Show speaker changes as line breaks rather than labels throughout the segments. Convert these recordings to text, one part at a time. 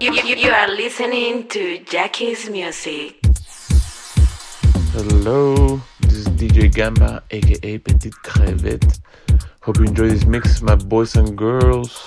You, you, you are listening to Jackie's Music.
Hello, this is DJ Gamba, aka Petite Crevette. Hope you enjoy this mix, my boys and girls.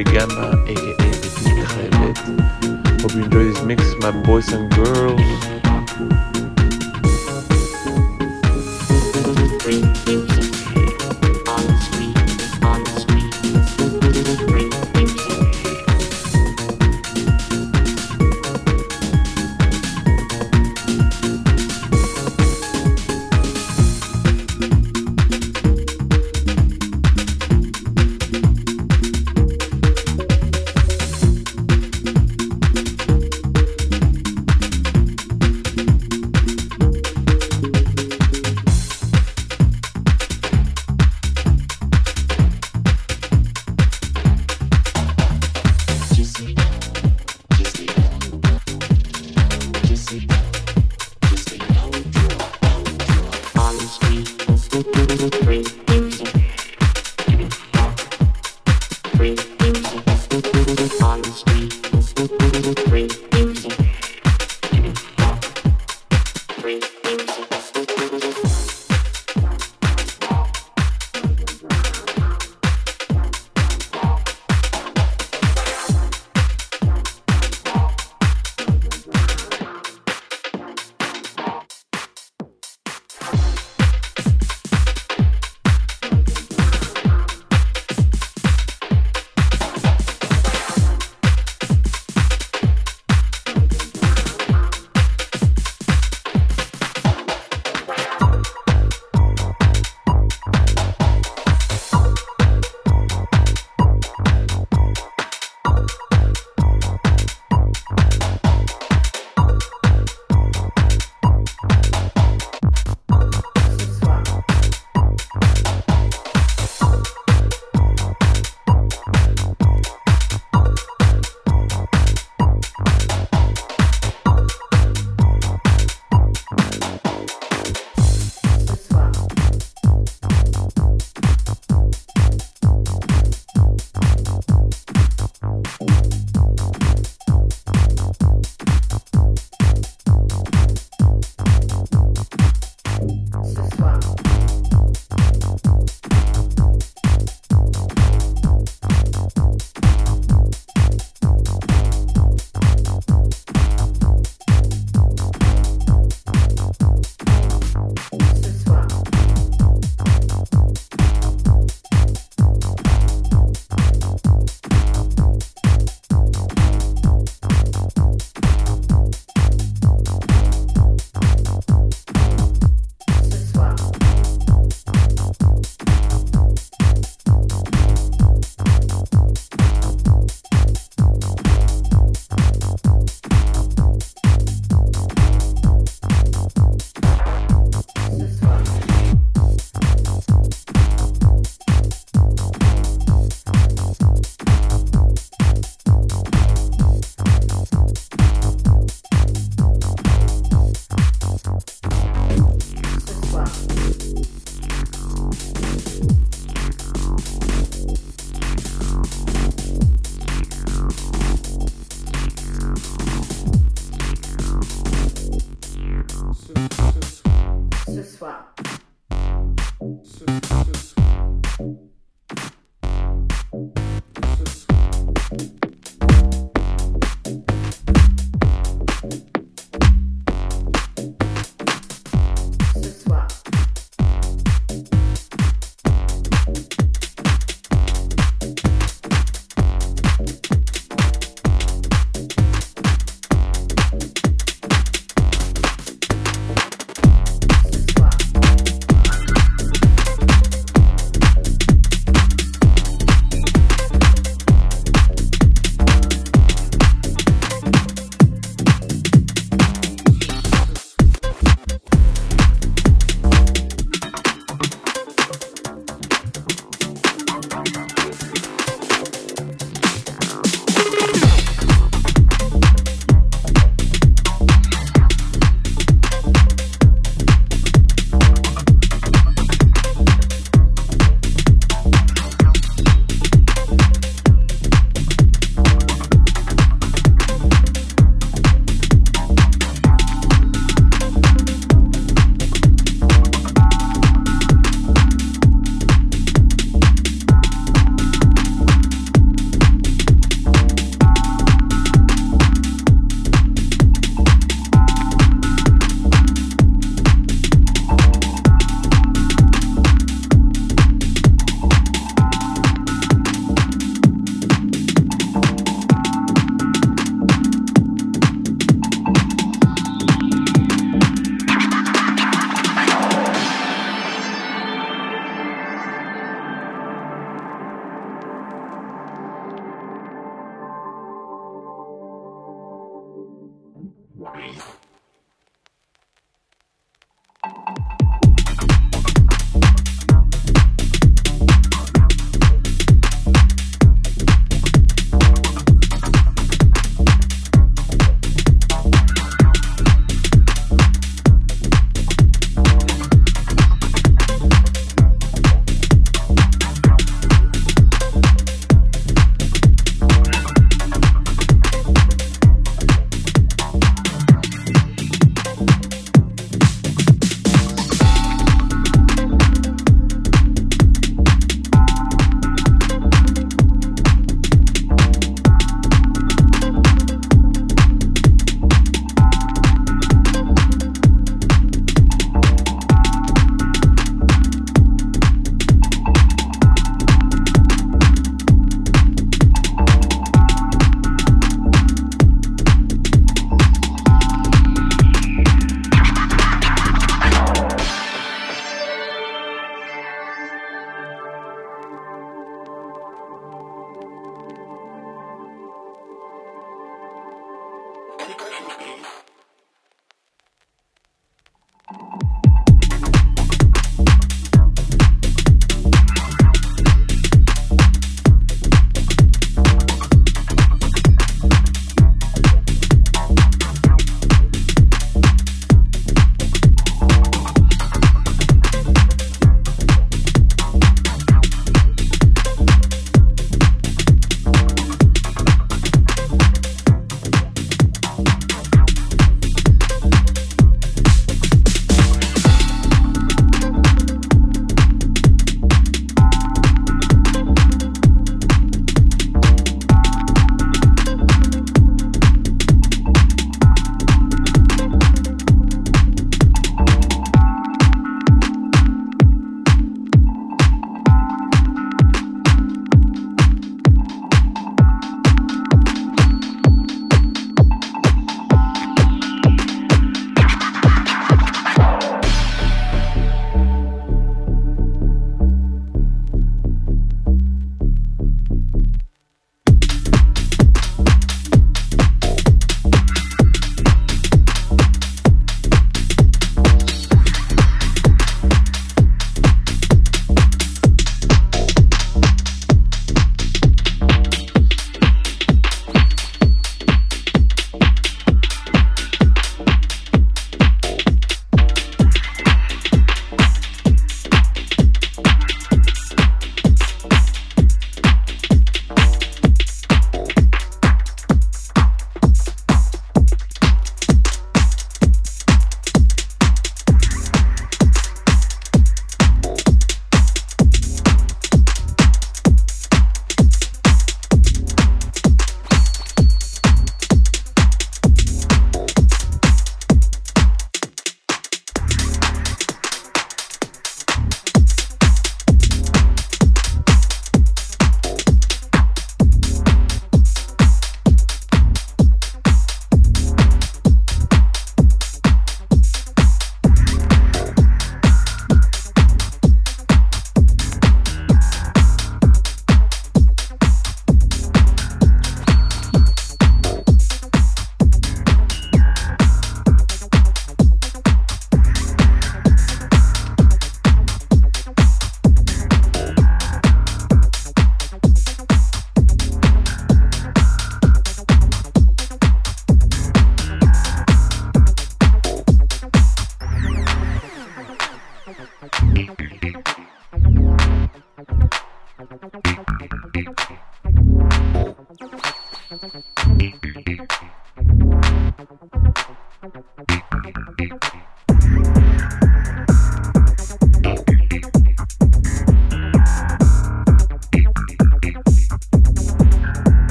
DJ Gamba, aka. Hope you enjoy this mix, my boys and girls.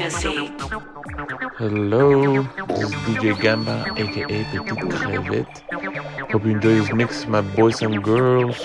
Hello, this is DJ Gamba, aka Petite Crevette. Hope you enjoy this mix, my boys and girls.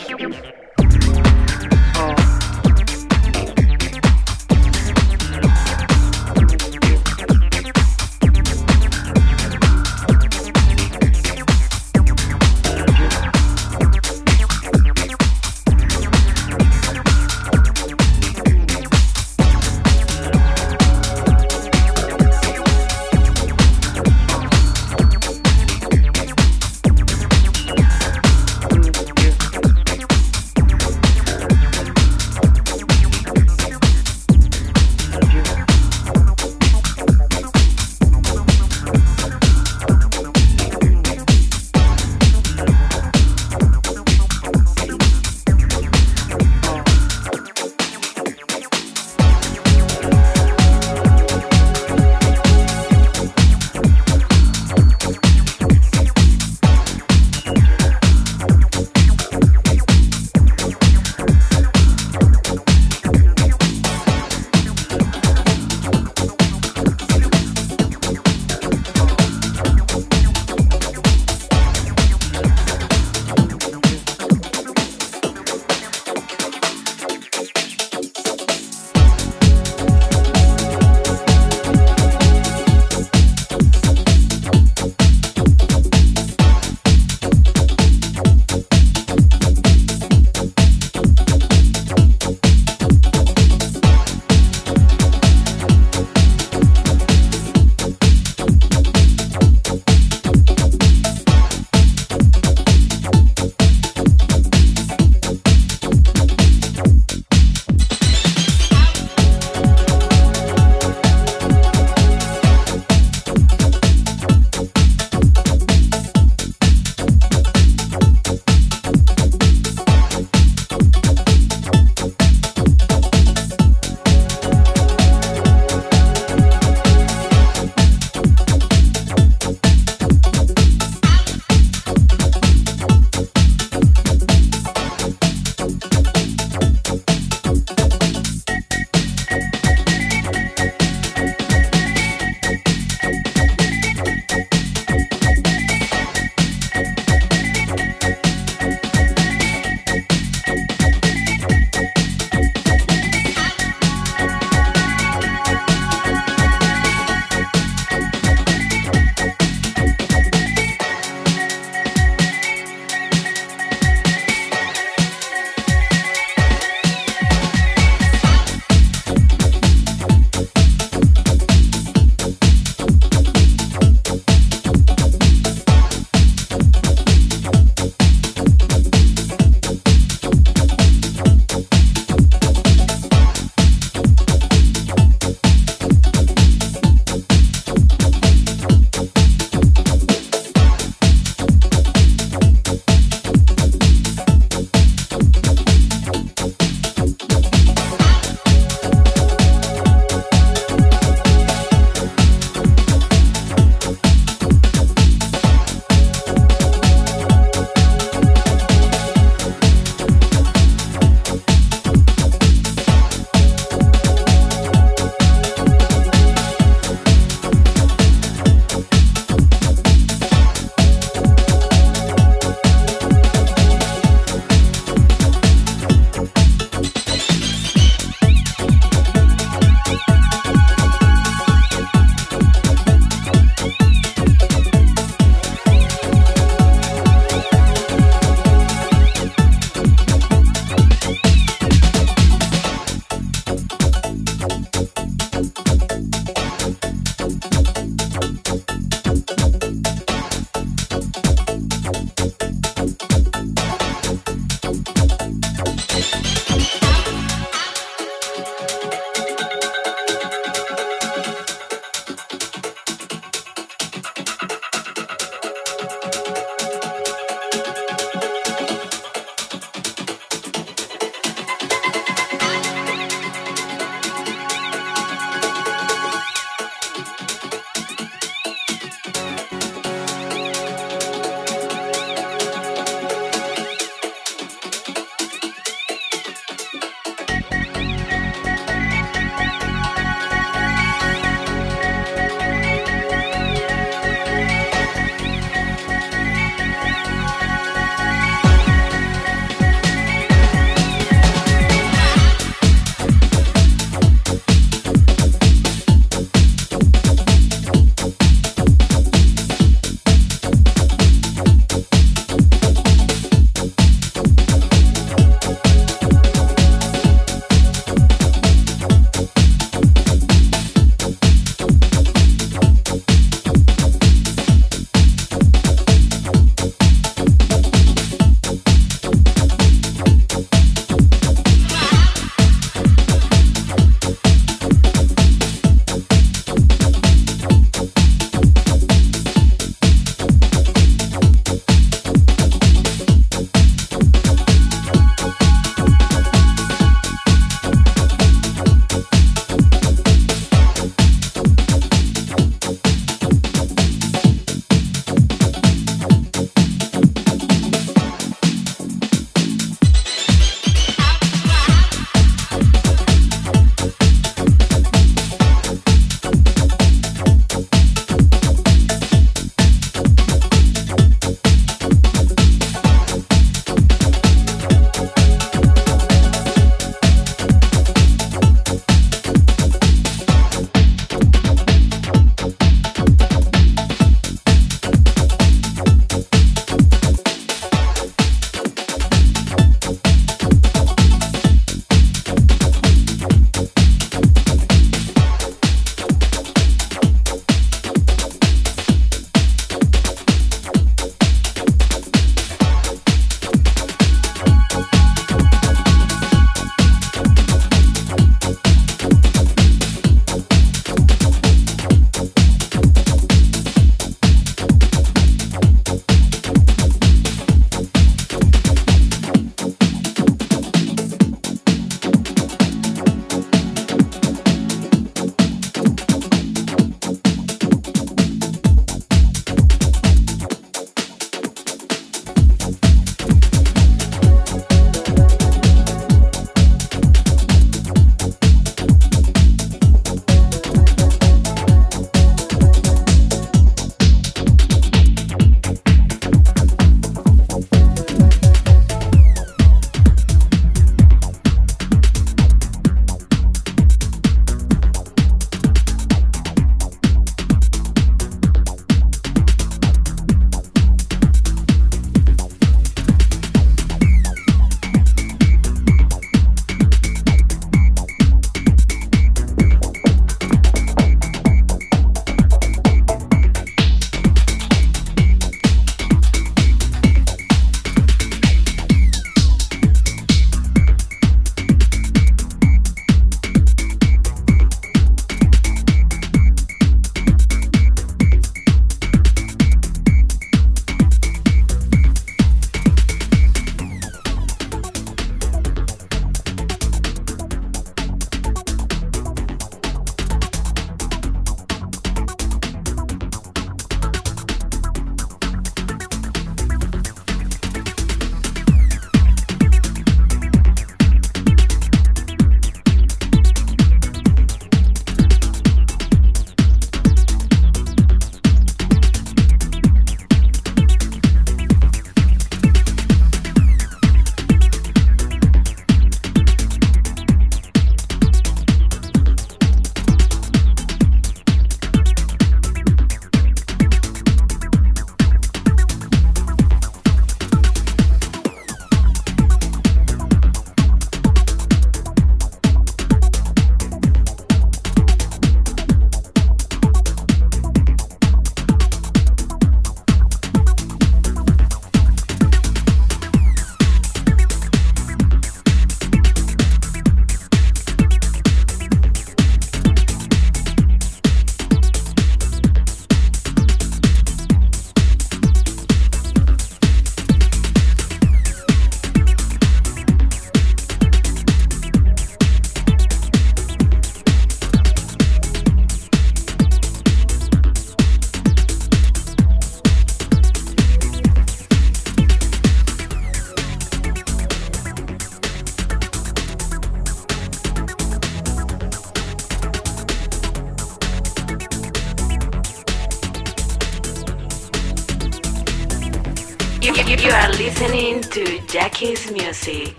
Jackie's music.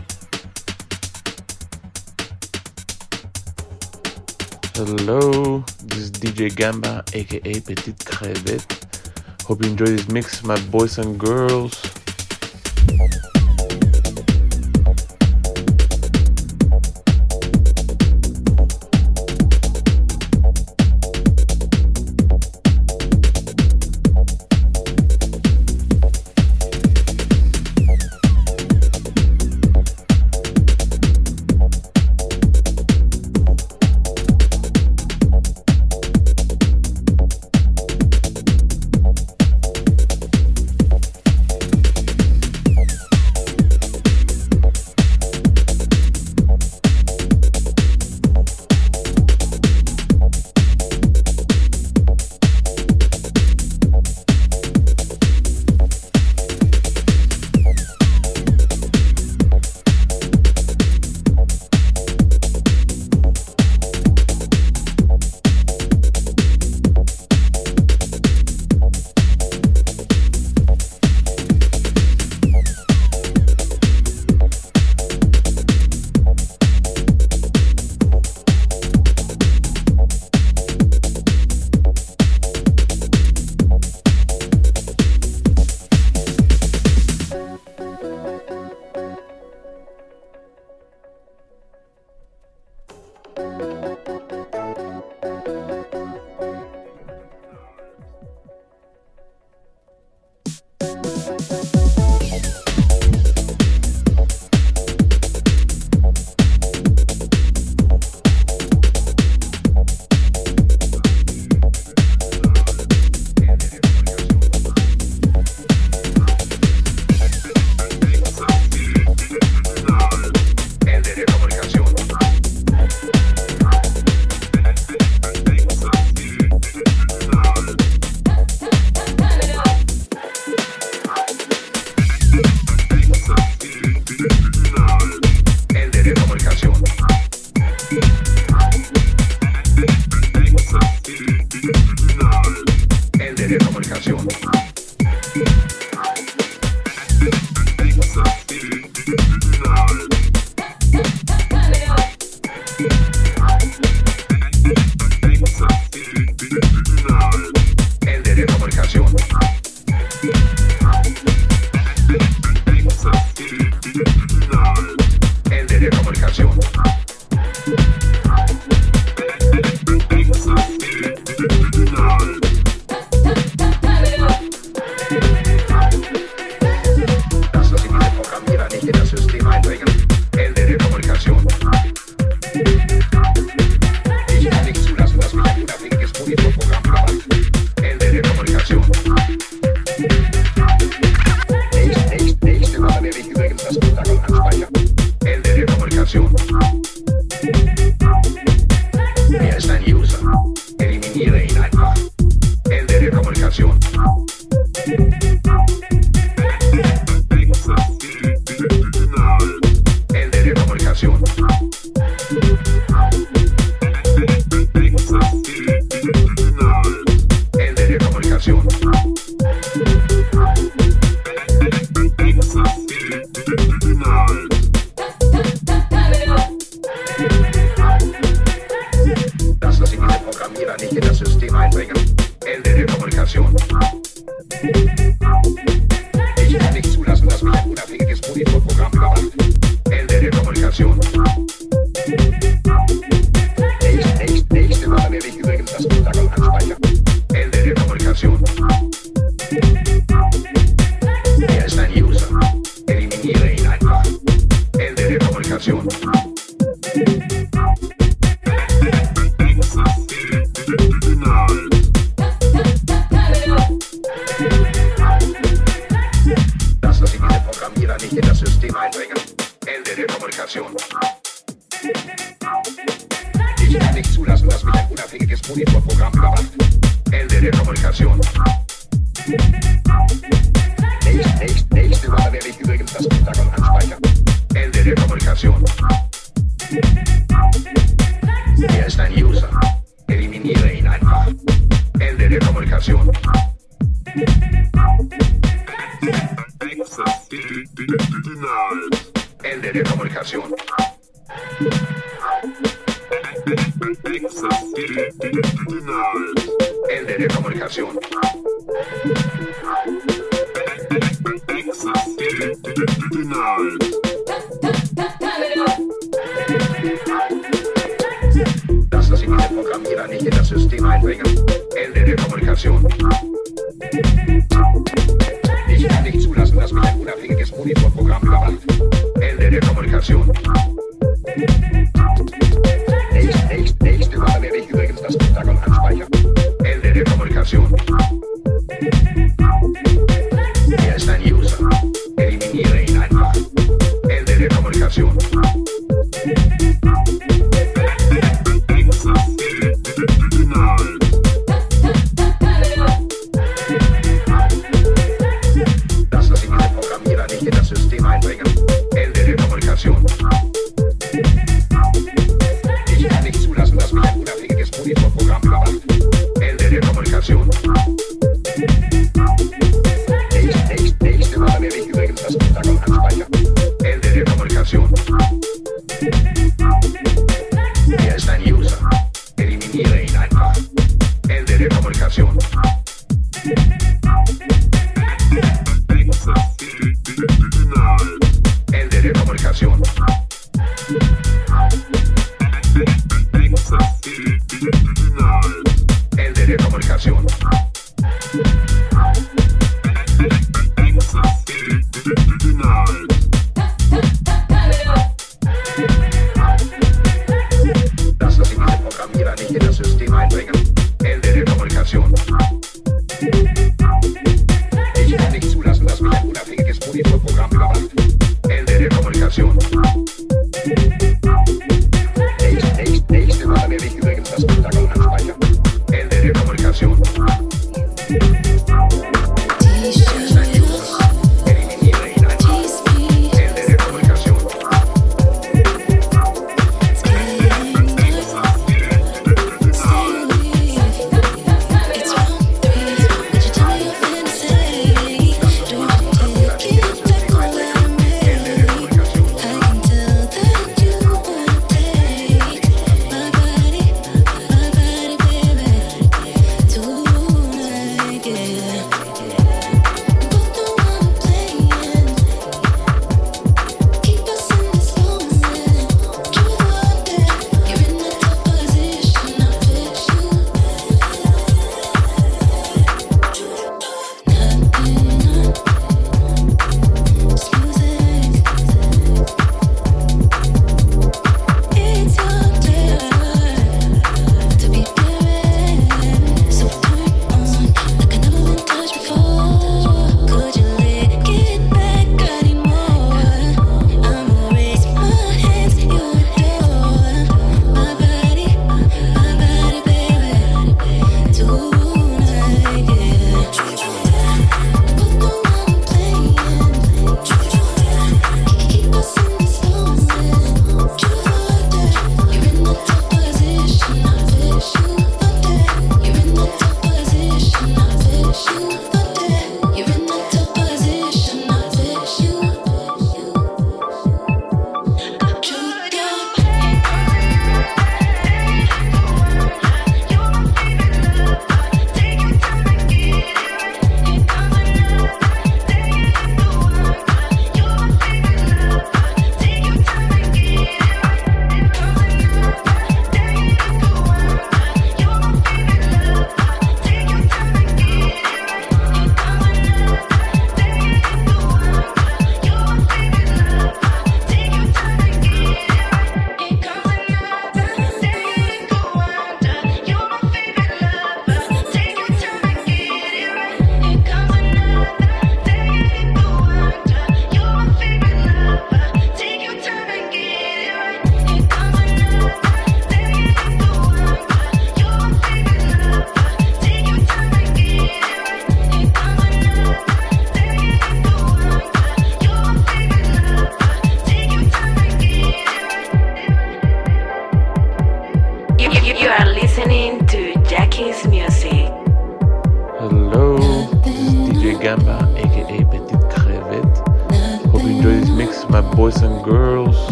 Hello, this is DJ Gamba, aka Petite Crevette. Hope you enjoy this mix, my boys and girls.
Thanks. etiqueta se en. El de comunicación. Digital de Isuras las que es un programa El de comunicación. Nächste Mal werde ich übrigens das Pentagon ansprechen. Ende der Kommunikation.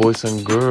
Boys and girls.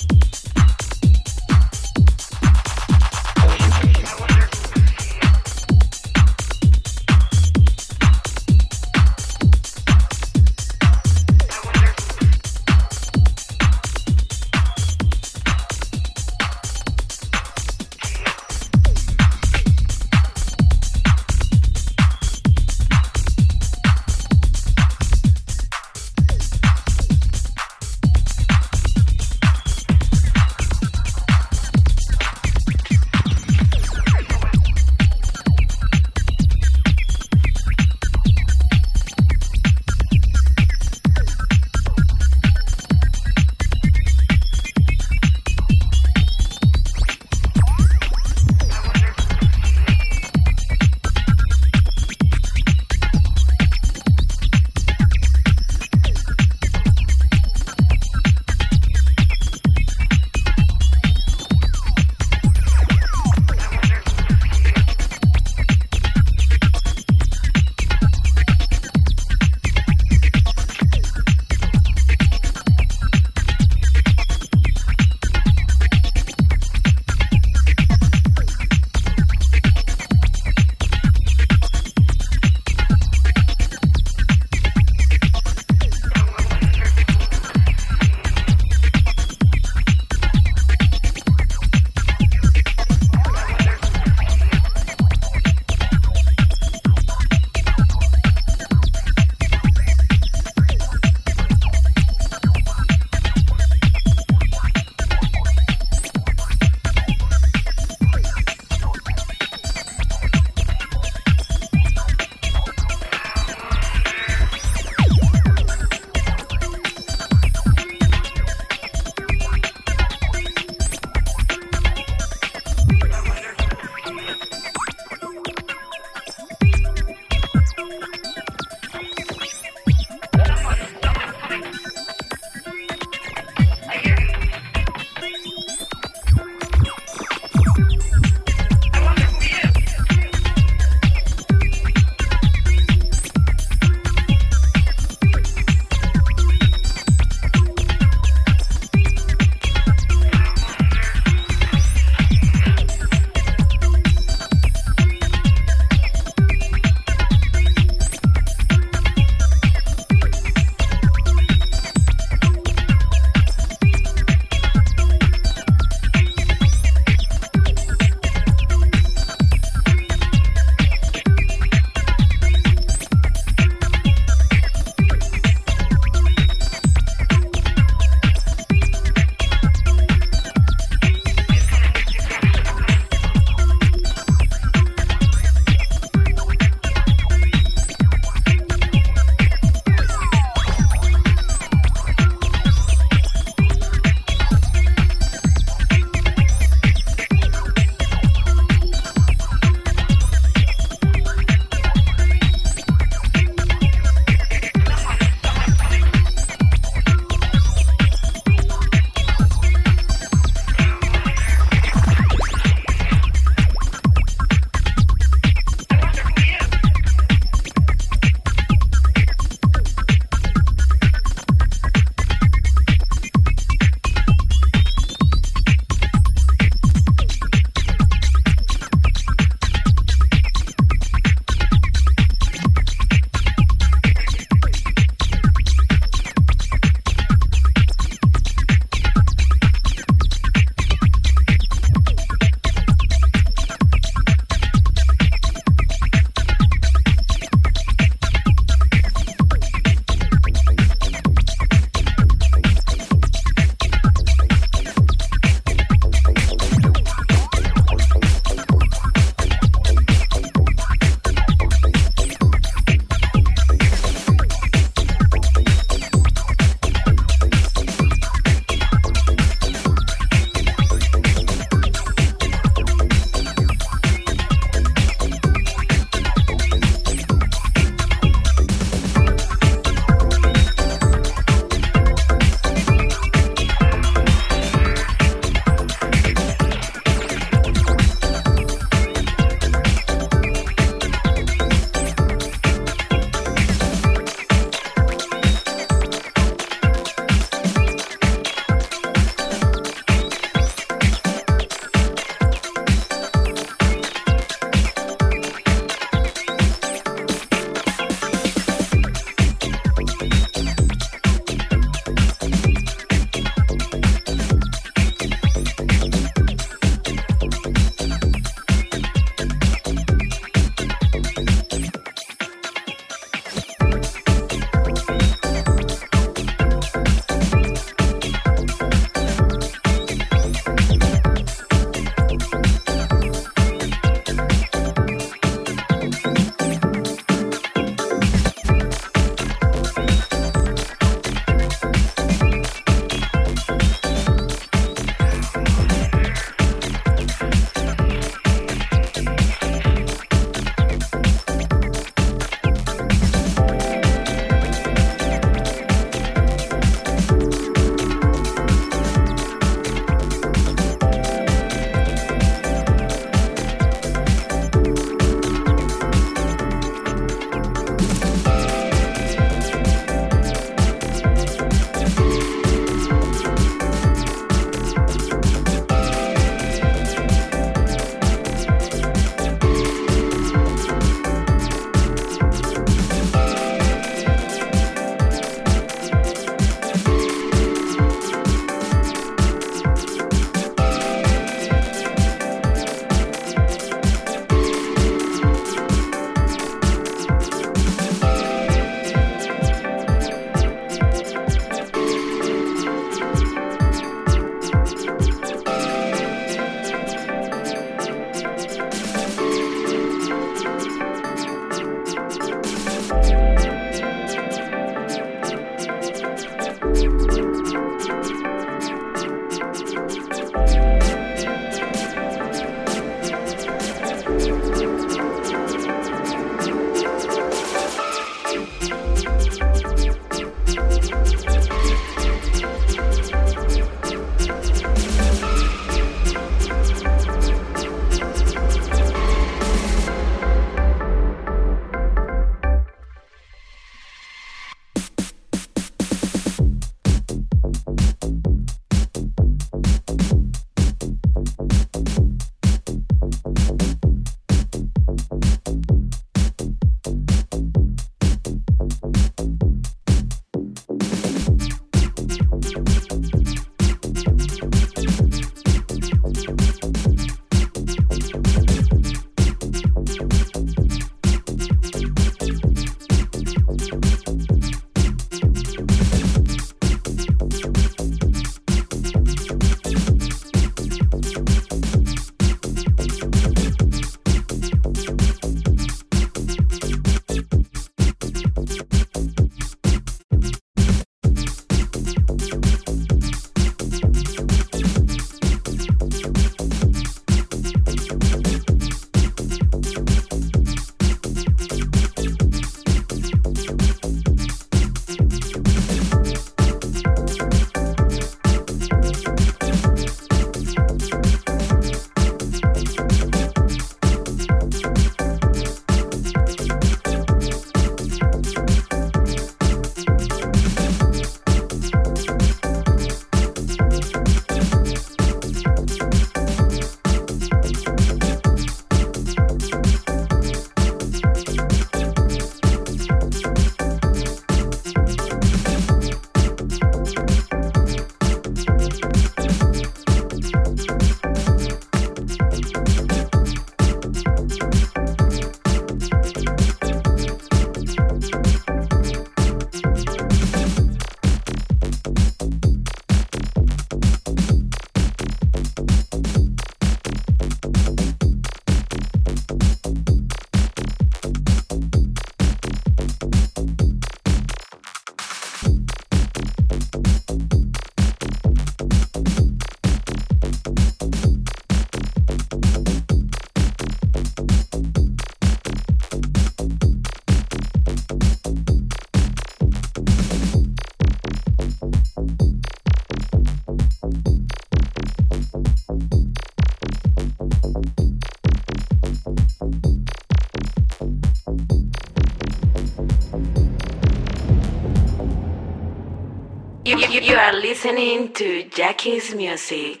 You are listening to Jackie's music.